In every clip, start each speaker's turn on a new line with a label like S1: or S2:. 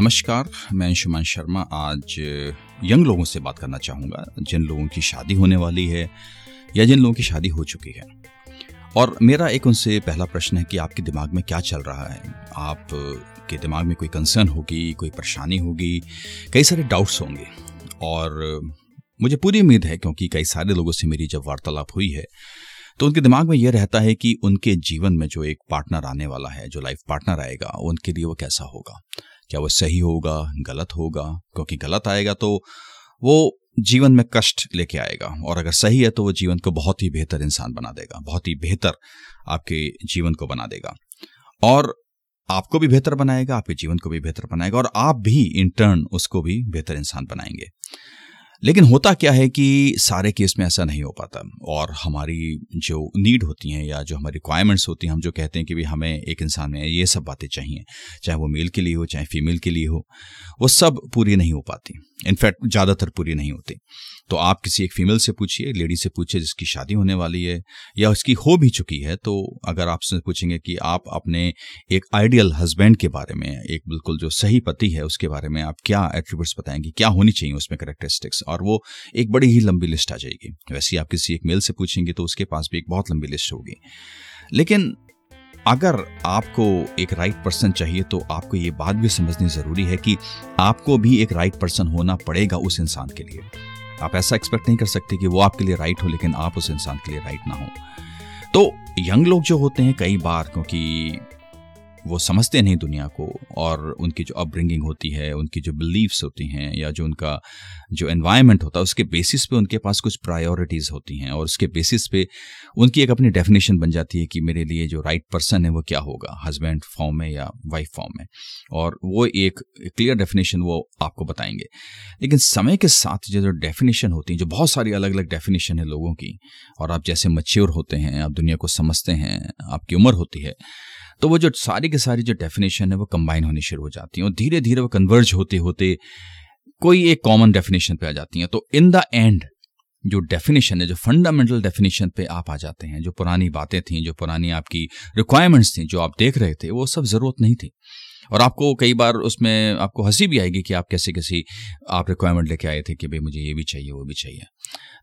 S1: नमस्कार, मैं शुमान शर्मा। आज, यंग लोगों से बात करना चाहूँगा, जिन लोगों की शादी होने वाली है, या जिन लोगों की शादी हो चुकी है। और मेरा एक उनसे पहला प्रश्न है कि आपके दिमाग में क्या चल रहा है? आप, के दिमाग में कोई कंसर्न होगी, कोई परेशानी होगी? कई सारे डाउट्स होंगे। और, मुझे पूरी उम्मीद है, क्योंकि कई सारे लोगों से मेरी जब वार्तालाप हुई है तो उनके दिमाग में यह रहता है कि उनके जीवन में जो एक पार्टनर आने वाला है, जो लाइफ पार्टनर आएगा, उनके लिए वो कैसा होगा। क्या वो सही होगा, गलत होगा? क्योंकि गलत आएगा तो वो जीवन में कष्ट लेके आएगा। और अगर सही है तो वो जीवन को बहुत ही बेहतर इंसान बना देगा, बहुत ही बेहतर आपके जीवन को बना देगा। और आपको भी बेहतर बनाएगा, आपके जीवन को भी बेहतर बनाएगा और आप भी इन टर्न उसको भी बेहतर इंसान बनाएँगे। लेकिन होता क्या है कि सारे केस में ऐसा नहीं हो पाता और हमारी जो नीड होती हैं या जो हमारी रिक्वायरमेंट्स होती हैं, हम जो कहते हैं कि भाई हमें एक इंसान में ये सब बातें चाहिए, चाहे वो मेल के लिए हो, चाहे फीमेल के लिए हो, वो सब पूरी नहीं हो पाती। इनफैक्ट ज़्यादातर पूरी नहीं होती। तो आप किसी एक फीमेल से पूछिए लेडी से पूछिए, जिसकी शादी होने वाली है या उसकी हो भी चुकी है तो अगर आपसे पूछेंगे कि आप अपने एक आइडियल हस्बैंड के बारे में, एक बिल्कुल जो सही पति है, उसके बारे में आप क्या एट्रीब्यूट्स बताएँगे, क्या होनी चाहिए उसमें करेक्टरिस्टिक्स और वो एक बड़ी ही लंबी लिस्ट आ जाएगी। वैसे आप किसी एक मेल से पूछेंगे तो उसके पास भी एक बहुत लंबी लिस्ट होगी। लेकिन अगर आपको एक राइट पर्सन चाहिए तो आपको ये बात भी समझनी ज़रूरी है कि आपको भी एक राइट पर्सन होना पड़ेगा उस इंसान के लिए। आप ऐसा एक्सपेक्ट नहीं कर सकते कि वो आपके लिए राइट हो, लेकिन आप उस इंसान के लिए राइट ना हो। तो यंग लोग जो होते हैं कई बार, क्योंकि वो समझते नहीं दुनिया को और उनकी जो अपब्रिंगिंग होती है, उनकी जो बिलीव्स होती हैं या जो उनका जो एनवायरनमेंट होता है, उसके बेसिस पे उनके पास कुछ प्रायोरिटीज़ होती हैं और उसके बेसिस पे उनकी एक अपनी डेफिनेशन बन जाती है कि मेरे लिए जो राइट right पर्सन है वो क्या होगा हस्बैंड फॉर्म में या वाइफ फॉर्म में। और वो एक क्लियर डेफिनेशन वो आपको बताएँगे। लेकिन समय के साथ जो डेफिनेशन होती है, जो बहुत सारी अलग अलग डेफिनेशन है लोगों की, और आप जैसे मच्योर होते हैं, आप दुनिया को समझते हैं, आपकी उम्र होती है तो वो जो सारी की सारी जो डेफिनेशन है वो कंबाइन होनी शुरू हो जाती है और धीरे धीरे वो कन्वर्ज होते होते कोई एक कॉमन डेफिनेशन पे आ जाती हैं। तो इन द एंड जो डेफिनेशन है, जो फंडामेंटल डेफिनेशन पे आप आ जाते हैं, जो पुरानी बातें थी, जो पुरानी आपकी रिक्वायरमेंट्स थी, जो आप देख रहे थे, वो सब ज़रूरत नहीं थी। और आपको कई बार उसमें आपको हँसी भी आएगी कि आप कैसे कैसी आप रिक्वायरमेंट लेके आए थे कि भाई मुझे ये भी चाहिए, वो भी चाहिए।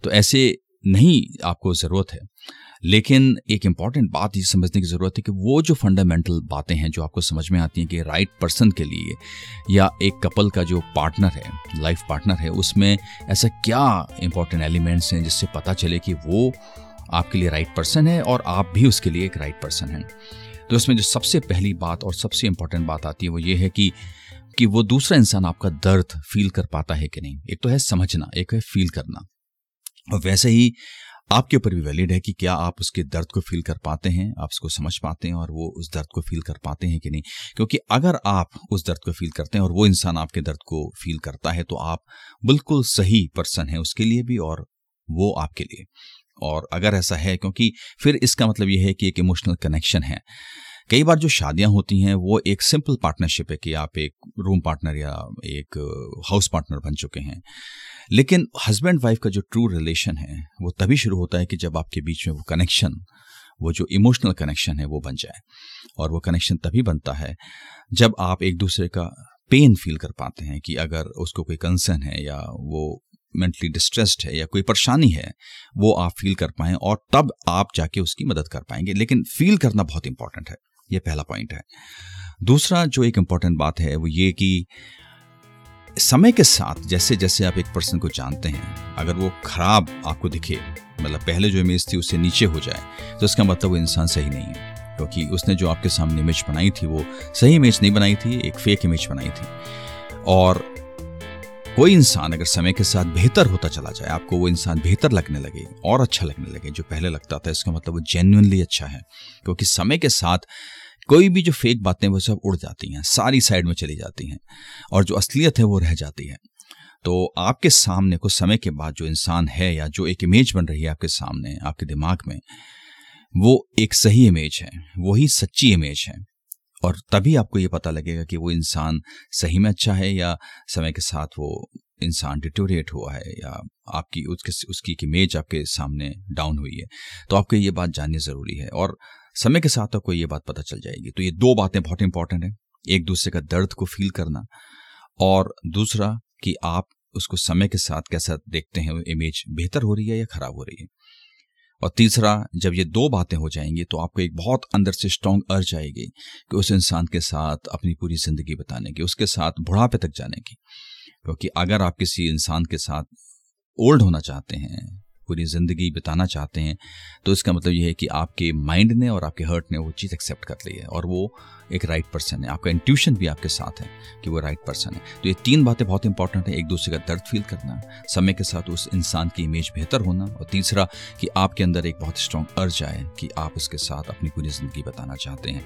S1: तो ऐसे नहीं आपको ज़रूरत है। लेकिन एक इंपॉर्टेंट बात ये समझने की ज़रूरत है कि वो जो फंडामेंटल बातें हैं जो आपको समझ में आती हैं कि राइट पर्सन के लिए या एक कपल का जो पार्टनर है लाइफ पार्टनर है, उसमें ऐसा क्या इंपॉर्टेंट एलिमेंट्स हैं जिससे पता चले कि वो आपके लिए राइट पर्सन है और आप भी उसके लिए एक राइट पर्सन हैं। तो इसमें जो सबसे पहली बात और सबसे इंपॉर्टेंट बात आती है वो ये है कि कि वो दूसरा इंसान आपका दर्द फील कर पाता है कि नहीं। एक तो है समझना, एक है फील करना। और वैसे ही आपके ऊपर भी वैलिड है कि क्या आप उसके दर्द को फील कर पाते हैं? आप उसको समझ पाते हैं और वो उस दर्द को फील कर पाते हैं कि नहीं? क्योंकि अगर आप उस दर्द को फील करते हैं और वो इंसान आपके दर्द को फील करता है तो आप बिल्कुल सही पर्सन है उसके लिए भी और वो आपके लिए। और अगर ऐसा है, क्योंकि फिर इसका मतलब यह है कि एक इमोशनल कनेक्शन है। कई बार जो शादियाँ होती हैं, वो एक सिंपल पार्टनरशिप है कि आप एक रूम पार्टनर या एक हाउस पार्टनर बन चुके हैं। लेकिन हस्बैंड वाइफ का जो ट्रू रिलेशन है, वो तभी शुरू होता है कि जब आपके बीच में वो कनेक्शन वो जो इमोशनल कनेक्शन है, वो बन जाए। और वो कनेक्शन तभी बनता है जब आप एक दूसरे का पेन फील कर पाते हैं कि अगर उसको कोई कंसर्न है या वो मेंटली डिस्ट्रेस्ड है या कोई परेशानी है, वो आप फील कर पाए और तब आप जाके उसकी मदद कर पाएँगे। लेकिन फील करना बहुत इंपॉर्टेंट है। ये पहला पॉइंट है। दूसरा जो एक इंपॉर्टेंट बात है, वो ये कि समय के साथ, जैसे जैसे आप एक पर्सन को जानते हैं, अगर वो खराब आपको दिखे मतलब पहले जो इमेज थी उससे नीचे हो जाए तो इसका मतलब वो इंसान सही नहीं है। क्योंकि उसने जो आपके सामने इमेज बनाई थी, वो सही इमेज नहीं बनाई थी, एक फेक इमेज बनाई थी। और कोई इंसान अगर समय के साथ बेहतर होता चला जाए, आपको वो इंसान बेहतर लगने लगे, और अच्छा लगने लगे, जो पहले लगता था, इसका मतलब वो जेन्युनली अच्छा है। क्योंकि समय के साथ कोई भी जो फेक बातें, वो सब उड़ जाती हैं, सारी साइड में चली जाती हैं, और जो असलियत है, वो रह जाती है। तो आपके सामने कुछ समय के बाद जो इंसान है, या जो एक इमेज बन रही है आपके सामने, आपके दिमाग में, वो एक सही इमेज है, वही सच्ची इमेज है। और तभी आपको ये पता लगेगा कि वो इंसान सही में अच्छा है या समय के साथ वो इंसान डिटोरिएट हुआ है या आपकी, उसके, उसकी इमेज आपके सामने डाउन हुई है। तो आपको ये बात जाननी ज़रूरी है और समय के साथ आपको ये बात पता चल जाएगी। तो ये दो बातें बहुत इंपॉर्टेंट हैं। एक दूसरे का दर्द को फील करना और दूसरा कि आप उसको समय के साथ कैसा देखते हैं इमेज बेहतर हो रही है या खराब हो रही है। और तीसरा, जब ये दो बातें हो जाएँगी तो आपको एक बहुत अंदर से स्ट्रांग अर्ज़ आएगी कि उस इंसान के साथ अपनी पूरी ज़िंदगी बताने की, उसके साथ बुढ़ापे तक जाने की। क्योंकि अगर आप किसी इंसान के साथ ओल्ड होना चाहते हैं पूरी ज़िंदगी बिताना चाहते हैं तो इसका मतलब ये है कि आपके माइंड ने और आपके हर्ट ने वो चीज़ एक्सेप्ट कर ली है और वो एक राइट right पर्सन है। आपका इंट्यूशन भी आपके साथ है कि वो राइट right पर्सन है। तो ये तीन बातें बहुत इंपॉर्टेंट है, एक दूसरे का दर्द फील करना, समय के साथ उस इंसान की इमेज बेहतर होना और तीसरा कि आपके अंदर एक बहुत स्ट्रॉन्ग अर्ज़ आए कि आप उसके साथ अपनी पूरी ज़िंदगी बताना चाहते हैं।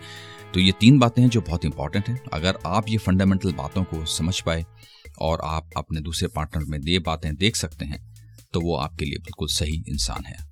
S1: तो ये तीन बातें हैं जो बहुत इंपॉर्टेंट हैं। अगर आप ये फंडामेंटल बातों को समझ पाए और आप अपने दूसरे पार्टनर में ये बातें देख सकते हैं तो वो आपके लिए बिल्कुल सही इंसान है।